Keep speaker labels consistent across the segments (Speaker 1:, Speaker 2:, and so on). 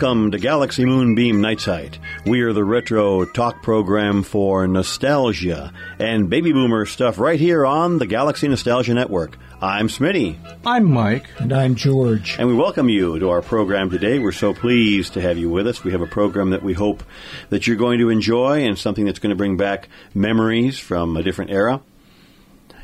Speaker 1: Welcome to Galaxy Moonbeam Night Site. We are the retro talk program for nostalgia and baby boomer stuff right here on the Galaxy Nostalgia Network. I'm Smitty.
Speaker 2: I'm Mike.
Speaker 3: And I'm George.
Speaker 1: And we welcome you to our program today. We're so pleased to have you with us. We have a program that we hope that you're going to enjoy and something that's going to bring back memories from a different era.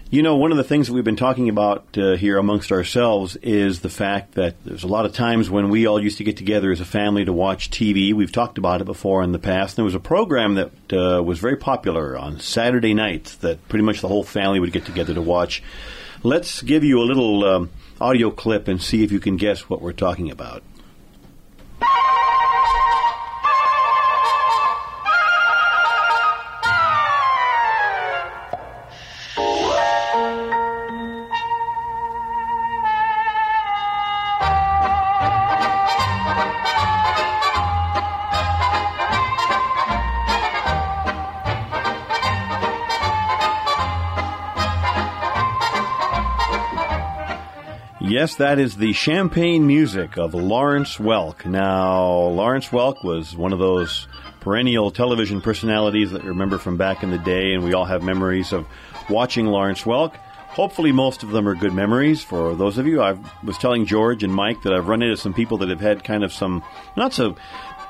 Speaker 1: You know, one of the things that we've been talking about uh, here amongst ourselves is the fact that there's a lot of times when we all used to get together as a family to watch TV. We've talked about it before in the past. There was a program that uh, was very popular on Saturday nights that pretty much the whole family would get together to watch. Let's give you a little um, audio clip and see if you can guess what we're talking about. Yes, that is the champagne music of Lawrence Welk. Now, Lawrence Welk was one of those perennial television personalities that you remember from back in the day, and we all have memories of watching Lawrence Welk. Hopefully, most of them are good memories for those of you. I was telling George and Mike that I've run into some people that have had kind of some not so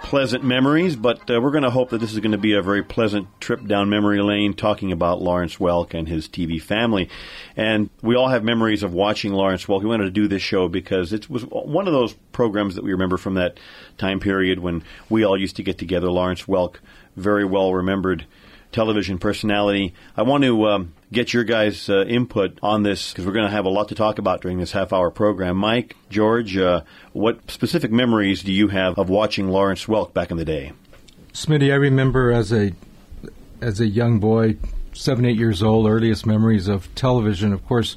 Speaker 1: pleasant memories, but uh, we're going to hope that this is going to be a very pleasant trip down memory lane talking about Lawrence Welk and his TV family. And we all have memories of watching Lawrence Welk. We wanted to do this show because it was one of those programs that we remember from that time period when we all used to get together. Lawrence Welk, very well remembered television personality. I want to um, get your guys' uh, input on this because we're going to have a lot to talk about during this half hour program. Mike, George, uh, what specific memories do you have of watching Lawrence Welk back in the day?
Speaker 2: Smitty, I remember as a as a young boy, seven, eight years old, earliest memories of television. Of course,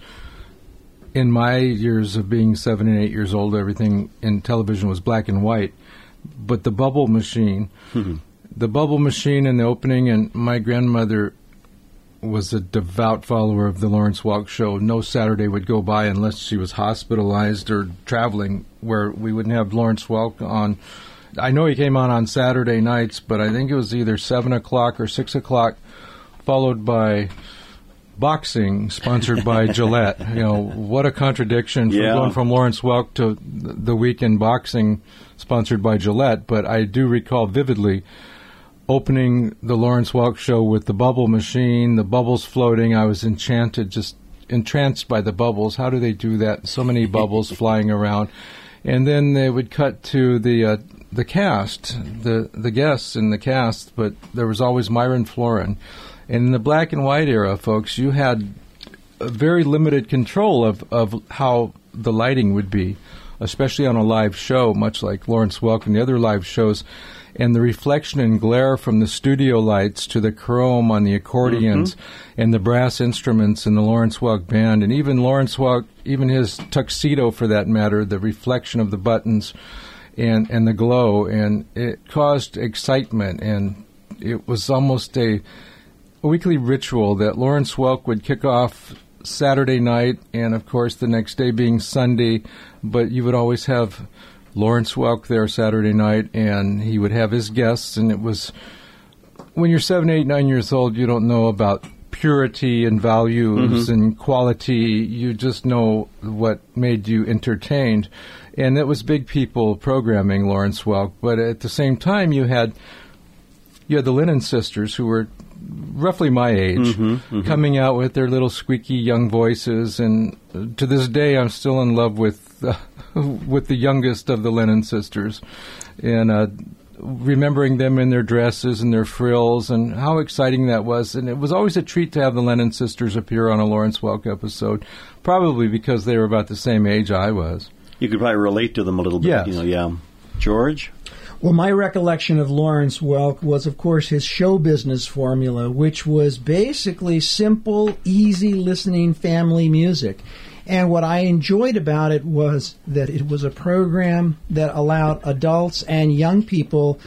Speaker 2: in my years of being seven and eight years old, everything in television was black and white. But the bubble machine, the bubble machine in the opening, and my grandmother was a devout follower of the Lawrence Welk show. No Saturday would go by unless she was hospitalized or traveling where we wouldn't have Lawrence Welk on. I know he came on on Saturday nights, but I think it was either 7 o'clock or 6 o'clock, followed by boxing sponsored by Gillette. You know, what a contradiction from
Speaker 1: Yeah.
Speaker 2: going from Lawrence Welk to the weekend boxing sponsored by Gillette. But I do recall vividly opening the Lawrence Welk show with the bubble machine, the bubbles floating. I was enchanted, just entranced by the bubbles. How do they do that? So many bubbles flying around. And then they would cut to the uh, the cast, the the guests in the cast, but there was always Myron Floren. And in the black and white era, folks, you had a very limited control of, of how the lighting would be, especially on a live show, much like Lawrence Welk and the other live shows. And the reflection and glare from the studio lights to the chrome on the accordions mm-hmm. and the brass instruments in the Lawrence Welk band, and even Lawrence Welk, even his tuxedo for that matter, the reflection of the buttons and, and the glow, and it caused excitement, and it was almost a a weekly ritual that Lawrence Welk would kick off Saturday night, and of course the next day being Sunday. But you would always have Lawrence Welk there Saturday night, and he would have his guests, and it was when you're seven, eight, nine years old, you don't know about purity and values mm-hmm. and quality. You just know what made you entertained. And it was big people programming Lawrence Welk, but at the same time, you had you had the Lennon sisters who were roughly my age coming out with their little squeaky young voices and uh, to this day I'm still in love with uh, with the youngest of the Lennon sisters and uh, remembering them in their dresses and their frills and how exciting that was and it was always a treat to have the Lennon sisters appear on a Lawrence Welk episode probably because they were about the same age I was
Speaker 1: You could probably relate to them a little bit.
Speaker 2: Yes.
Speaker 1: You know, yeah. George?
Speaker 3: Well, my recollection of Lawrence Welk was, of course, his show business formula, which was basically simple, easy listening family music. And what I enjoyed about it was that it was a program that allowed adults and young people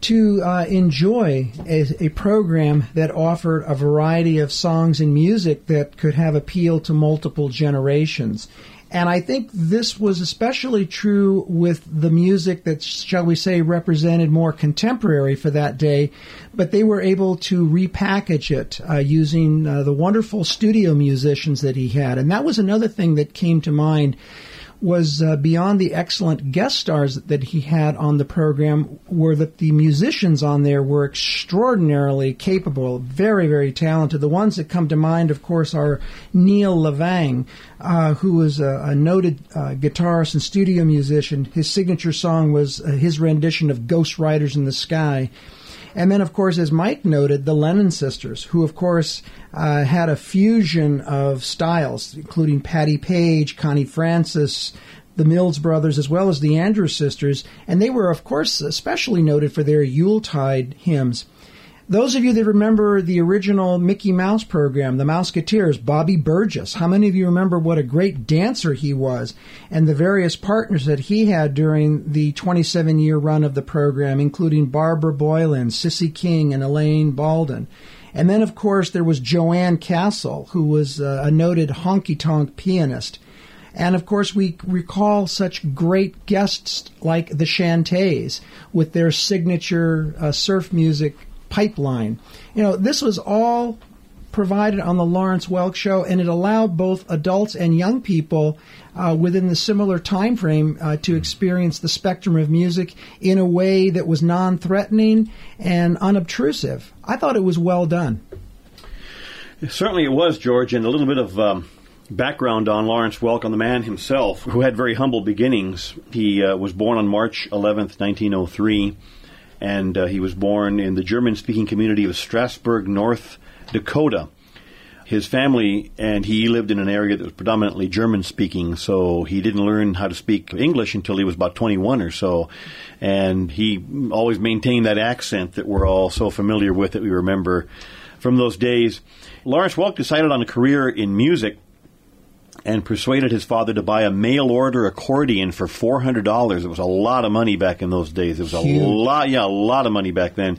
Speaker 3: to uh, enjoy a, a, program that offered a variety of songs and music that could have appeal to multiple generations. And I think this was especially true with the music that, shall we say, represented more contemporary for that day, but they were able to repackage it uh, using uh, the wonderful studio musicians that he had. And that was another thing that came to mind was uh, beyond the excellent guest stars that he had on the program were that the musicians on there were extraordinarily capable, very, very talented. The ones that come to mind, of course, are Neil Levang, uh, who was a, a noted uh, guitarist and studio musician. His signature song was uh, his rendition of Ghost Riders in the Sky. And then, of course, as Mike noted, the Lennon sisters, who, of course, uh, had a fusion of styles, including Patti Page, Connie Francis, the Mills brothers, as well as the Andrews sisters. And they were, of course, especially noted for their Yuletide hymns. Those of you that remember the original Mickey Mouse program, the Mouseketeers, Bobby Burgess, how many of you remember what a great dancer he was and the various partners that he had during the 27 year run of the program, including Barbara Boylan, Cissy King, and Elaine Balden. And then, of course, there was Jo Ann Castle, who was uh, a noted honky tonk pianist. And of course, we recall such great guests like the Chantays with their signature uh, surf music pipeline. You know, this was all provided on the Lawrence Welk show, and it allowed both adults and young people uh, within the similar time frame uh, to experience the spectrum of music in a way that was non-threatening and unobtrusive. I thought it was well done.
Speaker 1: Certainly, it was George, and a little bit of. Um background on Lawrence Welk, on the man himself, who had very humble beginnings. He uh, was born on March 11th, 1903 and uh, he was born in the German speaking community of Strasburg, North Dakota. His family and he lived in an area that was predominantly German speaking, so he didn't learn how to speak English until he was about 21 or so. And he always maintained that accent that we're all so familiar with that we remember from those days. Lawrence Welk decided on a career in music and persuaded his father to buy a mail order accordion for four hundred dollars. It was a lot of money back in those days. It was a lot, yeah, a lot of money back then.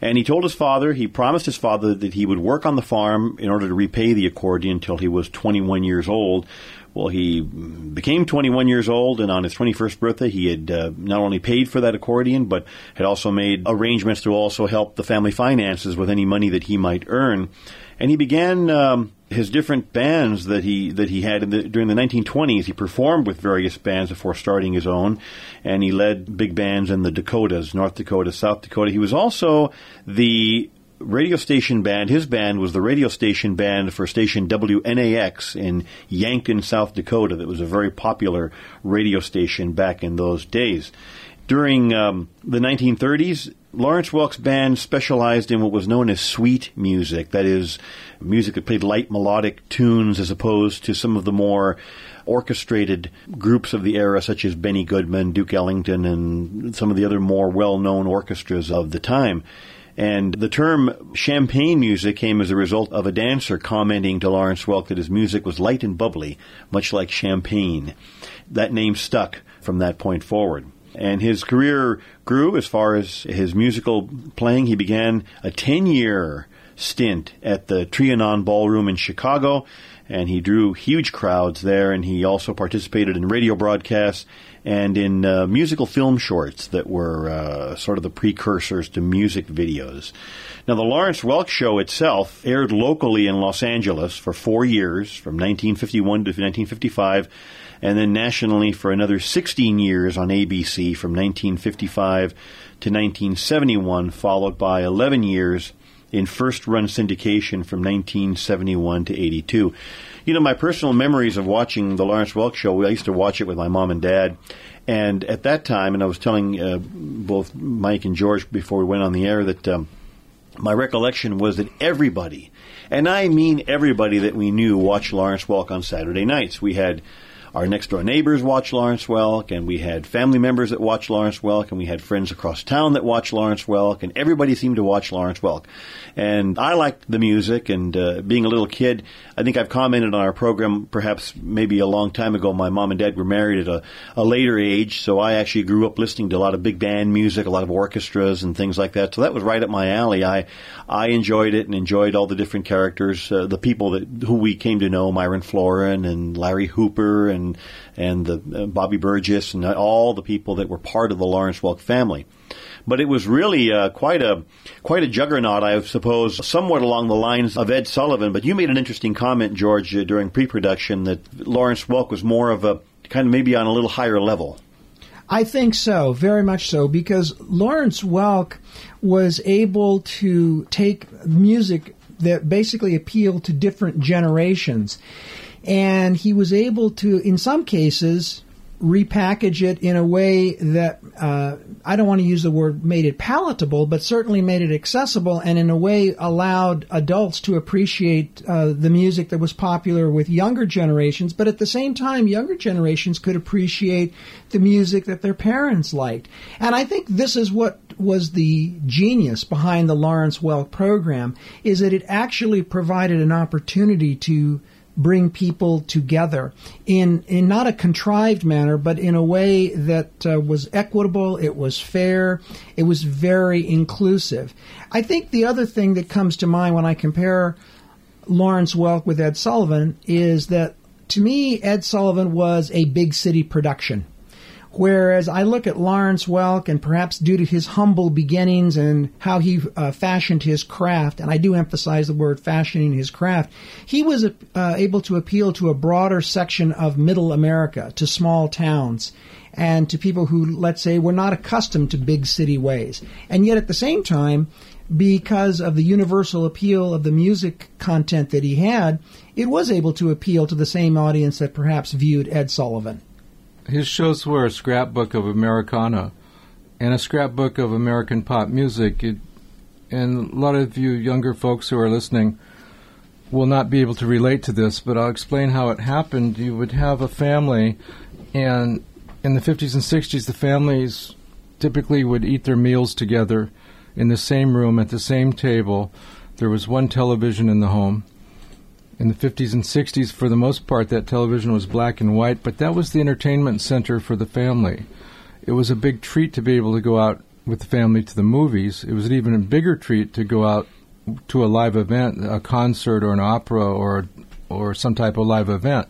Speaker 1: And he told his father, he promised his father that he would work on the farm in order to repay the accordion until he was twenty one years old. Well, he became 21 years old, and on his 21st birthday, he had uh, not only paid for that accordion, but had also made arrangements to also help the family finances with any money that he might earn. And he began um, his different bands that he that he had the, during the 1920s. He performed with various bands before starting his own, and he led big bands in the Dakotas, North Dakota, South Dakota. He was also the radio station band. His band was the radio station band for station WNAX in Yankton, South Dakota. That was a very popular radio station back in those days. During um, the 1930s, Lawrence Welk's band specialized in what was known as sweet music. That is, music that played light melodic tunes as opposed to some of the more orchestrated groups of the era, such as Benny Goodman, Duke Ellington, and some of the other more well known orchestras of the time. And the term champagne music came as a result of a dancer commenting to Lawrence Welk that his music was light and bubbly, much like champagne. That name stuck from that point forward. And his career grew as far as his musical playing. He began a 10 year stint at the Trianon Ballroom in Chicago, and he drew huge crowds there. And he also participated in radio broadcasts and in uh, musical film shorts that were uh, sort of the precursors to music videos. Now, the Lawrence Welk Show itself aired locally in Los Angeles for four years, from 1951 to 1955, and then nationally for another 16 years on ABC from 1955 to 1971, followed by 11 years in first run syndication from 1971 to 82. You know, my personal memories of watching the Lawrence Welk show, I used to watch it with my mom and dad. And at that time, and I was telling uh, both Mike and George before we went on the air that um, my recollection was that everybody, and I mean everybody that we knew, watched Lawrence Welk on Saturday nights. We had our next door neighbors watched Lawrence Welk, and we had family members that watched Lawrence Welk, and we had friends across town that watched Lawrence Welk, and everybody seemed to watch Lawrence Welk. And I liked the music, and uh, being a little kid, I think I've commented on our program perhaps maybe a long time ago. My mom and dad were married at a, a later age, so I actually grew up listening to a lot of big band music, a lot of orchestras and things like that. So that was right up my alley. I I enjoyed it and enjoyed all the different characters, uh, the people that who we came to know, Myron Floren and Larry Hooper and and the uh, Bobby Burgess and all the people that were part of the Lawrence Welk family. But it was really uh, quite a quite a juggernaut, I suppose, somewhat along the lines of Ed Sullivan. But you made an interesting comment, George, uh, during pre-production that Lawrence Welk was more of a kind of maybe on a little higher level.
Speaker 3: I think so, very much so, because Lawrence Welk was able to take music that basically appealed to different generations. And he was able to, in some cases, repackage it in a way that uh, I don't want to use the word made it palatable, but certainly made it accessible, and in a way allowed adults to appreciate uh, the music that was popular with younger generations. But at the same time, younger generations could appreciate the music that their parents liked. And I think this is what was the genius behind the Lawrence Welk program: is that it actually provided an opportunity to bring people together in in not a contrived manner, but in a way that uh, was equitable. It was fair. It was very inclusive. I think the other thing that comes to mind when I compare Lawrence Welk with Ed Sullivan is that to me, Ed Sullivan was a big city production. Whereas I look at Lawrence Welk, and perhaps due to his humble beginnings and how he uh, fashioned his craft, and I do emphasize the word fashioning his craft, he was uh, able to appeal to a broader section of middle America, to small towns, and to people who, let's say, were not accustomed to big city ways. And yet at the same time, because of the universal appeal of the music content that he had, it was able to appeal to the same audience that perhaps viewed Ed Sullivan
Speaker 2: his shows were a scrapbook of Americana and a scrapbook of American pop music. It, and a lot of you younger folks who are listening will not be able to relate to this, but I'll explain how it happened. You would have a family, and in the 50s and 60s, the families typically would eat their meals together in the same room at the same table. There was one television in the home in the 50s and 60s, for the most part, that television was black and white, but that was the entertainment center for the family. It was a big treat to be able to go out with the family to the movies. It was an even bigger treat to go out to a live event, a concert or an opera or or some type of live event.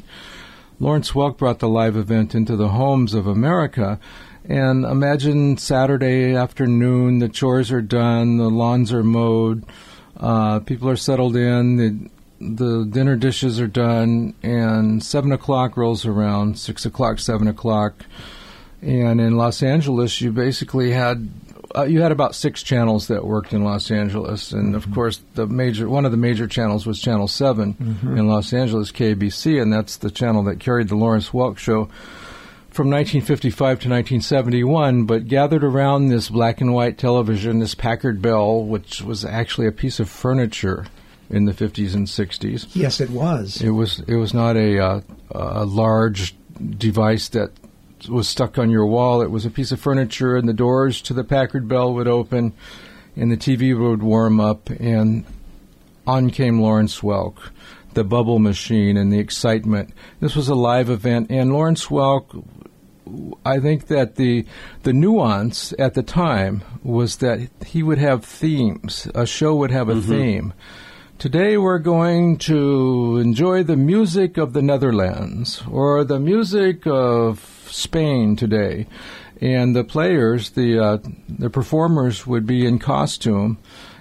Speaker 2: Lawrence Welk brought the live event into the homes of America. And imagine Saturday afternoon, the chores are done, the lawns are mowed, uh, people are settled in, the dinner dishes are done, and seven o'clock rolls around, six o'clock, seven o'clock, and in Los Angeles, you basically had uh, you had about six channels that worked in Los Angeles, and of mm-hmm. course, the major one of the major channels was Channel 7 mm-hmm. in Los Angeles, KBC, and that's the channel that carried the Lawrence Welk show from 1955 to 1971, but gathered around this black and white television, this Packard Bell, which was actually a piece of furniture in the 50s and 60s.
Speaker 3: Yes, it was.
Speaker 2: It was it was not a uh, a large device that was stuck on your wall. It was a piece of furniture, and the doors to the Packard Bell would open, and the TV would warm up, and on came Lawrence Welk, the bubble machine, and the excitement. This was a live event, and Lawrence Welk. I think that the the nuance at the time was that he would have themes. A show would have a mm-hmm. theme Today we're going to enjoy the music of the Netherlands or the music of Spain today. And the players, the uh, the performers would be in costume,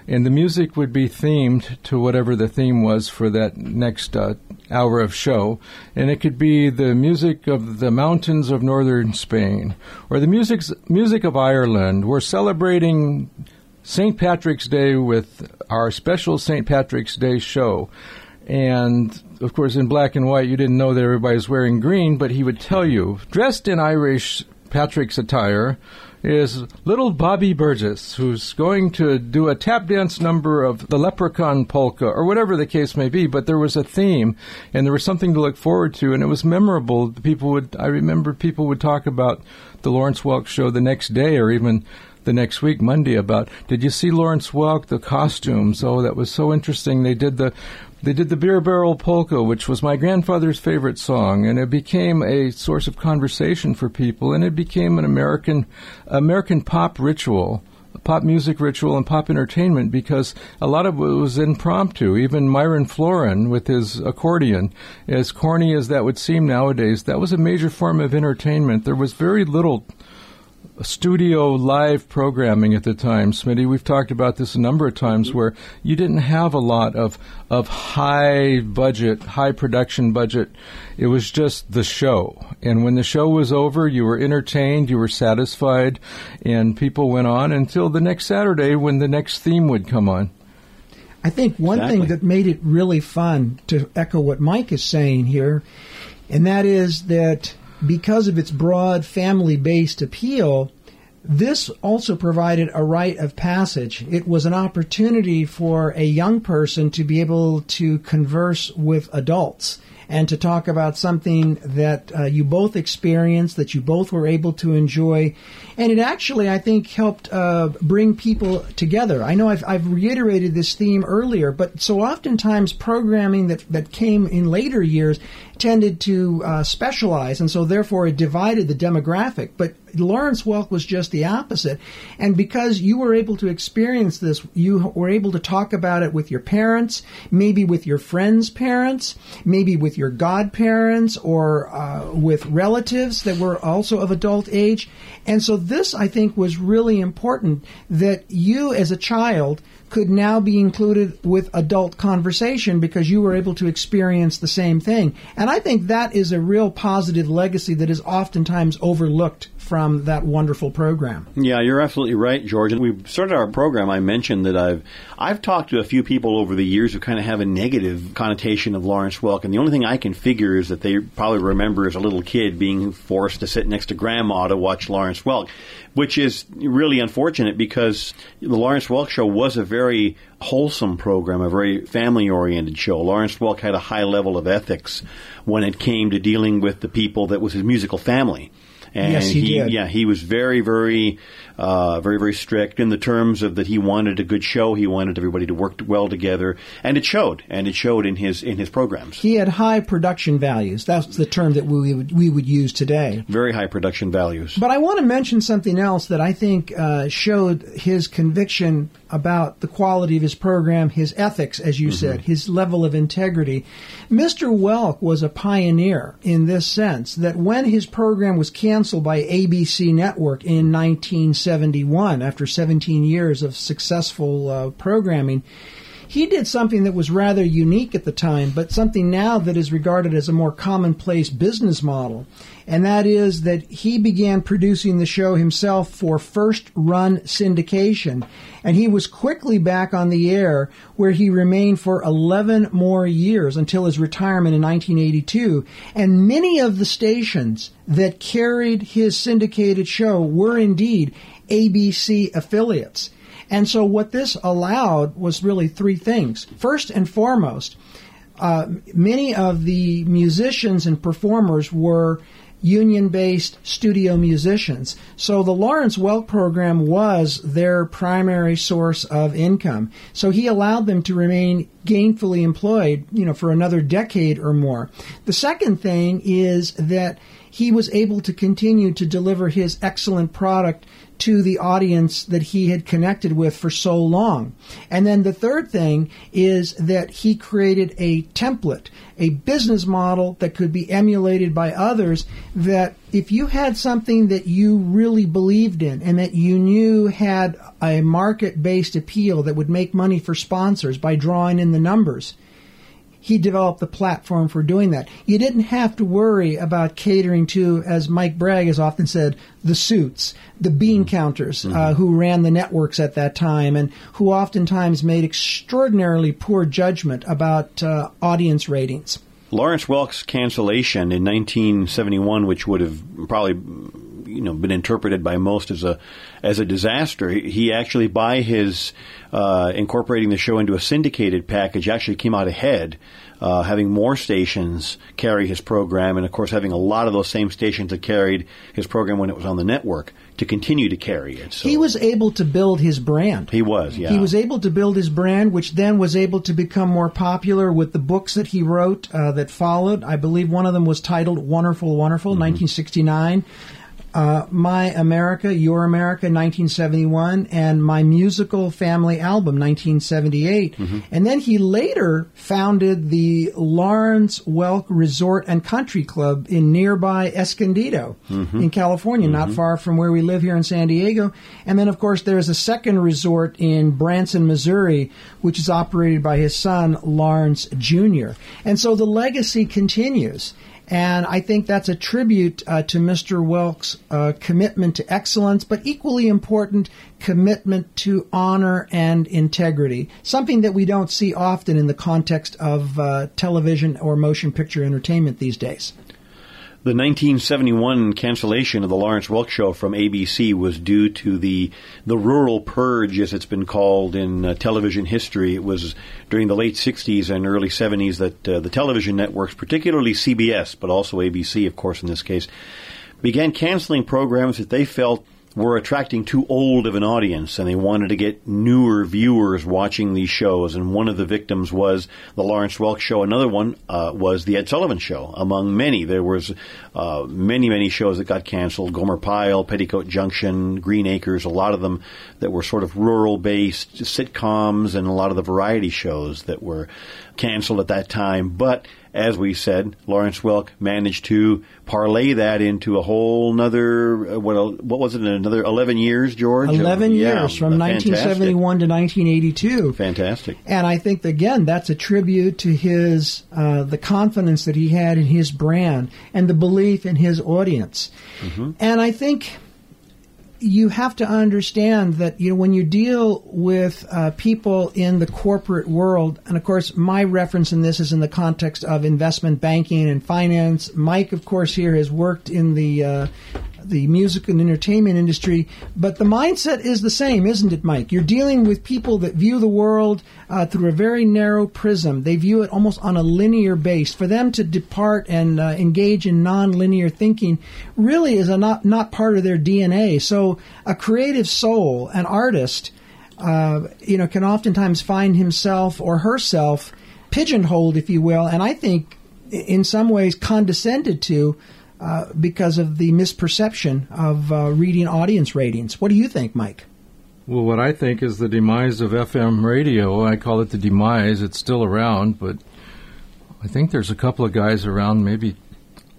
Speaker 2: and the music would be themed to whatever the theme was for that next uh, hour of show. And it could be the music of the mountains of northern Spain or the music music of Ireland. We're celebrating St. Patrick's Day with our special St. Patrick's Day show. And of course, in black and white, you didn't know that everybody was wearing green, but he would tell you, dressed in Irish Patrick's attire, is little Bobby Burgess, who's going to do a tap dance number of the Leprechaun Polka, or whatever the case may be. But there was a theme, and there was something to look forward to, and it was memorable. People would, I remember people would talk about the Lawrence Welk show the next day, or even the next week, Monday, about did you see Lawrence Welk, the costumes? Oh, that was so interesting. They did the they did the Beer Barrel Polka, which was my grandfather's favorite song, and it became a source of conversation for people, and it became an American American pop ritual pop music ritual and pop entertainment because a lot of it was impromptu. Even Myron Floren with his accordion, as corny as that would seem nowadays, that was a major form of entertainment. There was very little studio live programming at the time, Smitty. We've talked about this a number of times mm-hmm. where you didn't have a lot of of high budget, high production budget. It was just the show. And when the show was over, you were entertained, you were satisfied, and people went on until the next Saturday when the next theme would come on.
Speaker 3: I think one
Speaker 1: Exactly.
Speaker 3: thing that made it really fun to echo what Mike is saying here, and that is that because of its broad family based appeal, this also provided a rite of passage. It was an opportunity for a young person to be able to converse with adults and to talk about something that uh, you both experienced, that you both were able to enjoy. And it actually, I think, helped uh, bring people together. I know I've, I've reiterated this theme earlier, but so oftentimes programming that, that came in later years tended to uh, specialize, and so therefore it divided the demographic. But Lawrence Welk was just the opposite. And because you were able to experience this, you were able to talk about it with your parents, maybe with your friends' parents, maybe with your godparents, or uh, with relatives that were also of adult age. And so this, I think, was really important that you as a child could now be included with adult conversation because you were able to experience the same thing. And I think that is a real positive legacy that is oftentimes overlooked from that wonderful program.
Speaker 1: Yeah, you're absolutely right, George. And we started our program. I mentioned that I've I've talked to a few people over the years who kind of have a negative connotation of Lawrence Welk, and the only thing I can figure is that they probably remember as a little kid being forced to sit next to Grandma to watch Lawrence Welk, which is really unfortunate because the Lawrence Welk show was a very wholesome program, a very family oriented show. Lawrence Welk had a high level of ethics when it came to dealing with the people that was his musical family. And
Speaker 3: Yes, he did.
Speaker 1: Yeah, he was very, very, uh, very, very strict in the terms of that he wanted a good show. He wanted everybody to work well together, and it showed. And it showed in his in his programs.
Speaker 3: He had high production values. That's the term that we would, we would use today.
Speaker 1: Very high production values.
Speaker 3: But I want to mention something else that I think uh, showed his conviction about the quality of his program, his ethics, as you said, his level of integrity. Mr. Welk was a pioneer in this sense that when his program was canceled by ABC Network in 1971, after 17 years of successful uh, programming, he did something that was rather unique at the time, but something now that is regarded as a more commonplace business model. And that is that he began producing the show himself for first run syndication. And he was quickly back on the air where he remained for 11 more years until his retirement in 1982. And many of the stations that carried his syndicated show were indeed ABC affiliates. And so what this allowed was really three things. First and foremost, uh, many of the musicians and performers were union based studio musicians. So the Lawrence Welk program was their primary source of income. So he allowed them to remain gainfully employed, you know, for another decade or more. The second thing is that he was able to continue to deliver his excellent product to the audience that he had connected with for so long. And then the third thing is that he created a template, a business model that could be emulated by others that if you had something that you really believed in and that you knew had a market based appeal that would make money for sponsors by drawing in the numbers, he developed the platform for doing that. You didn't have to worry about catering to, as Mike Bragg has often said, the suits, the bean counters uh, who ran the networks at that time and who oftentimes made extraordinarily poor judgment about uh, audience ratings.
Speaker 1: Lawrence Welk's cancellation in 1971, which would have probably you know been interpreted by most as a as a disaster. He actually, by his uh, incorporating the show into a syndicated package, actually came out ahead. Uh, having more stations carry his program, and of course having a lot of those same stations that carried his program when it was on the network to continue to carry it. So
Speaker 3: he was able to build his brand.
Speaker 1: He was, yeah.
Speaker 3: He was able to build his brand, which then was able to become more popular with the books that he wrote uh, that followed. I believe one of them was titled "Wonderful, Wonderful,"
Speaker 1: Mm-hmm.
Speaker 3: 1969 uh, My America, Your America, 1971, and My Musical Family Album, 1978. Mm-hmm. And then he later founded the Lawrence Welk Resort and Country Club in nearby Escondido mm-hmm. in California, not mm-hmm. far from where we live here in San Diego. And then, of course, there's a second resort in Branson, Missouri, which is operated by his son, Lawrence Jr. And so the legacy continues. And I think that's a tribute uh, to Mr. Welk's uh, commitment to excellence, but equally important, commitment to honor and integrity. Something that we don't see often in the context of uh, television or motion picture entertainment these days.
Speaker 1: The 1971 cancellation of the Lawrence Welk Show from ABC was due to the the rural purge, as it's been called in uh, television history. It was during the late 60s and early 70s that uh, the television networks, particularly CBS, but also ABC, of course, in this case, began canceling programs that they felt were attracting too old of an audience and they wanted to get newer viewers watching these shows. And one of the victims was the Lawrence Welk show. Another one uh, was the Ed Sullivan show, among many. There was uh, many, many shows that got canceled. Gomer Pyle, Petticoat Junction, Green Acres, a lot of them that were sort of rural-based sitcoms and a lot of the variety shows that were canceled at that time. But as we said, Lawrence Welk managed to parlay that into a whole nother, uh, what, what was it, another 11 years, George?
Speaker 3: 11
Speaker 1: Yeah,
Speaker 3: years, from
Speaker 1: fantastic.
Speaker 3: 1971 to 1982.
Speaker 1: Fantastic.
Speaker 3: And I think again that's a tribute to his uh, the confidence that he had in his brand and the belief in his audience. And I think you have to understand that you know when you deal with uh, people in the corporate world, and of course my reference in this is in the context of investment banking and finance. Mike, of course, here has worked in the uh, the music and entertainment industry, but the mindset is the same, isn't it, Mike? You're dealing with people that view the world uh, through a very narrow prism. They view it almost on a linear base. For them to depart and uh, engage in non-linear thinking really is not not part of their DNA. So a creative soul, an artist, uh, you know, can oftentimes find himself or herself pigeonholed, if you will, and I think in some ways condescended to uh, because of the misperception of uh, reading audience ratings. What do you think, Mike?
Speaker 2: Well, what I think is the demise of FM radio. I call it the demise. It's still around, but I think there's a couple of guys around, maybe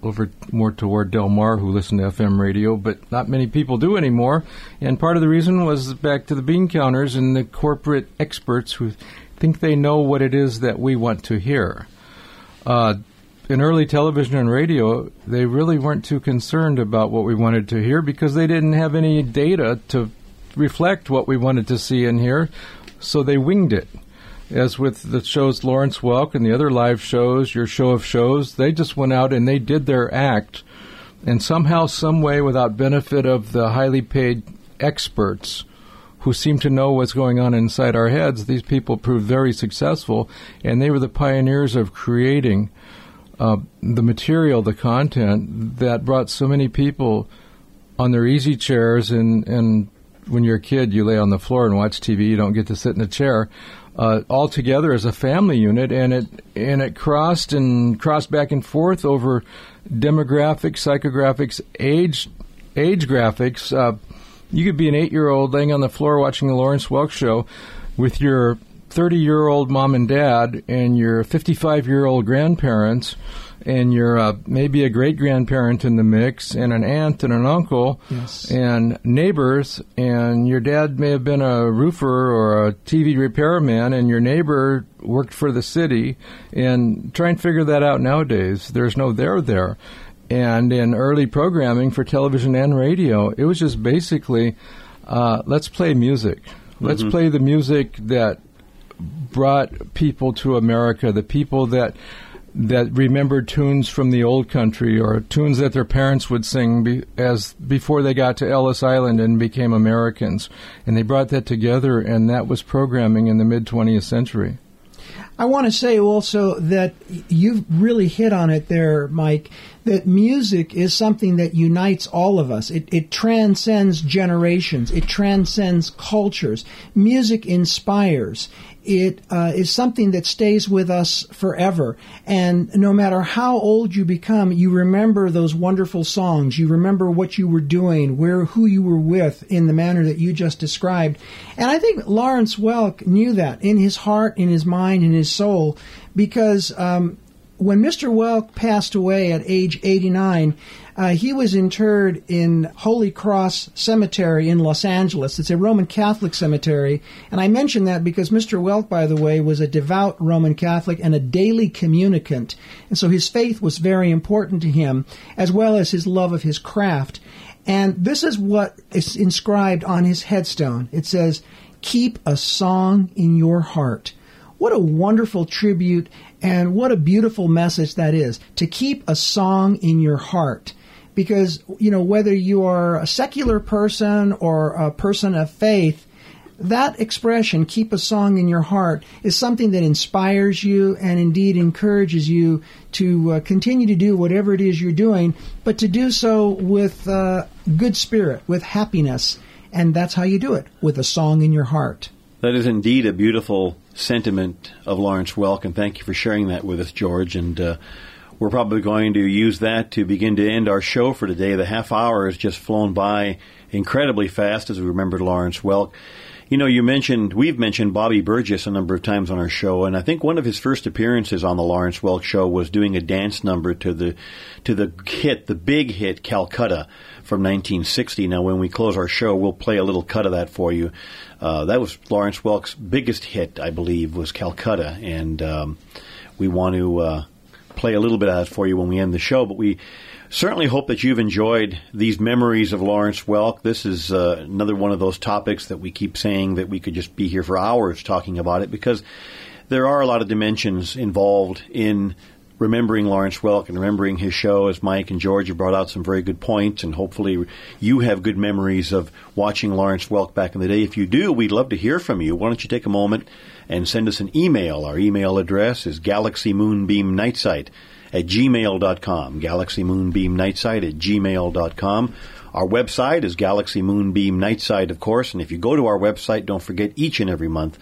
Speaker 2: over more toward Del Mar, who listen to FM radio, but not many people do anymore. And part of the reason was back to the bean counters and the corporate experts who think they know what it is that we want to hear. Uh, in early television and radio, they really weren't too concerned about what we wanted to hear because they didn't have any data to reflect what we wanted to see and hear, so they winged it. As with the shows Lawrence Welk and the other live shows, your show of shows, they just went out and they did their act, and somehow, some way, without benefit of the highly paid experts who seem to know what's going on inside our heads, these people proved very successful, and they were the pioneers of creating uh, the material, the content that brought so many people on their easy chairs. And, and when you're a kid, you lay on the floor and watch TV. You don't get to sit in a chair. Uh, all together as a family unit, and it and it crossed and crossed back and forth over demographics, psychographics, age age graphics. Uh, you could be an eight year old laying on the floor watching the Lawrence Welk show with your 30 year old mom and dad and your 55 year old grandparents and your uh, maybe a great grandparent in the mix and an aunt and an uncle
Speaker 3: Yes.
Speaker 2: and neighbors and your dad may have been a roofer or a TV repairman and your neighbor worked for the city and try and figure that out nowadays. There's no there there. And in early programming for television and radio it was just basically uh, let's play music. Let's play the music that brought people to America, the people that that remembered tunes from the old country or tunes that their parents would sing be, as before they got to Ellis Island and became Americans. And they brought that together, and that was programming in the mid 20th century.
Speaker 3: I want to say also that you've really hit on it there, Mike, that music is something that unites all of us. It, it transcends generations. It transcends cultures. Music inspires it uh, is something that stays with us forever. And no matter how old you become, you remember those wonderful songs. You remember what you were doing, where who you were with in the manner that you just described. And I think Lawrence Welk knew that in his heart, in his mind, in his soul, because um, when Mr. Welk passed away at age 89, uh, he was interred in Holy Cross Cemetery in Los Angeles. It's a Roman Catholic cemetery. And I mention that because Mr. Welk, by the way, was a devout Roman Catholic and a daily communicant. And so his faith was very important to him, as well as his love of his craft. And this is what is inscribed on his headstone. It says, Keep a song in your heart. What a wonderful tribute and what a beautiful message that is to keep a song in your heart. Because you know whether you are a secular person or a person of faith that expression keep a song in your heart is something that inspires you and indeed encourages you to uh, continue to do whatever it is you're doing but to do so with uh, good spirit with happiness. And that's how you do it with a song in your heart
Speaker 1: that is indeed a beautiful sentiment of Lawrence Welk, and thank you for sharing that with us, George. And uh, we're probably going to use that to begin to end our show for today. The half hour has just flown by incredibly fast as we remember Lawrence Welk. You know, you mentioned, we've mentioned Bobby Burgess a number of times on our show, and I think one of his first appearances on the Lawrence Welk show was doing a dance number to the, to the hit, the big hit, Calcutta from 1960. Now, when we close our show, we'll play a little cut of that for you. Uh, that was Lawrence Welk's biggest hit, I believe, was Calcutta, and um, we want to uh, play a little bit of that for you when we end the show. But we certainly hope that you've enjoyed these memories of Lawrence Welk. This is uh, another one of those topics that we keep saying that we could just be here for hours talking about it because there are a lot of dimensions involved in remembering Lawrence Welk and remembering his show, as Mike and George have brought out some very good points, and hopefully you have good memories of watching Lawrence Welk back in the day. If you do, we'd love to hear from you. Why don't you take a moment and send us an email? Our email address is galaxymoonbeamnightsite at gmail.com. Galaxy Moonbeam Night Site at gmail.com. Our website is Galaxy Moonbeam Night Site, of course, and if you go to our website, don't forget each and every month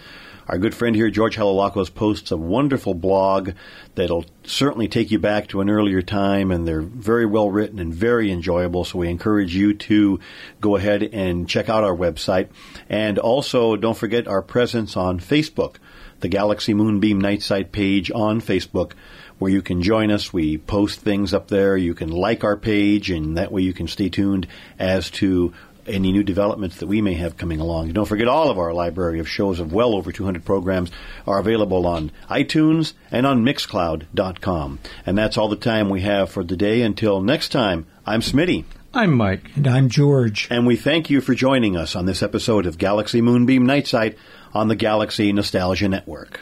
Speaker 1: our good friend here, George Halilakos, posts a wonderful blog that'll certainly take you back to an earlier time, and they're very well written and very enjoyable. So we encourage you to go ahead and check out our website. And also, don't forget our presence on Facebook, the Galaxy Moonbeam Night Site page on Facebook where you can join us. We post things up there. You can like our page, and that way you can stay tuned as to any new developments that we may have coming along. Don't forget all of our library of shows of well over 200 programs are available on iTunes and on Mixcloud.com. And that's all the time we have for today. Until next time, I'm Smitty.
Speaker 2: I'm Mike.
Speaker 3: And I'm George.
Speaker 1: And we thank you for joining us on this episode of Galaxy Moonbeam Night Site on the Galaxy Nostalgia Network.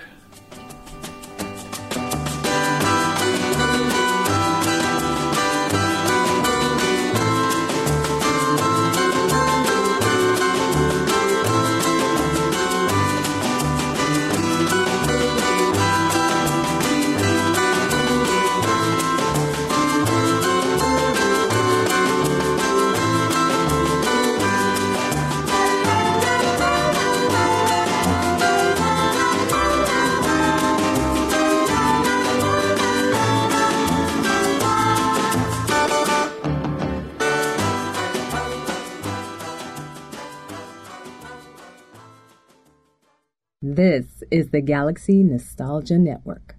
Speaker 4: Galaxy Nostalgia Network.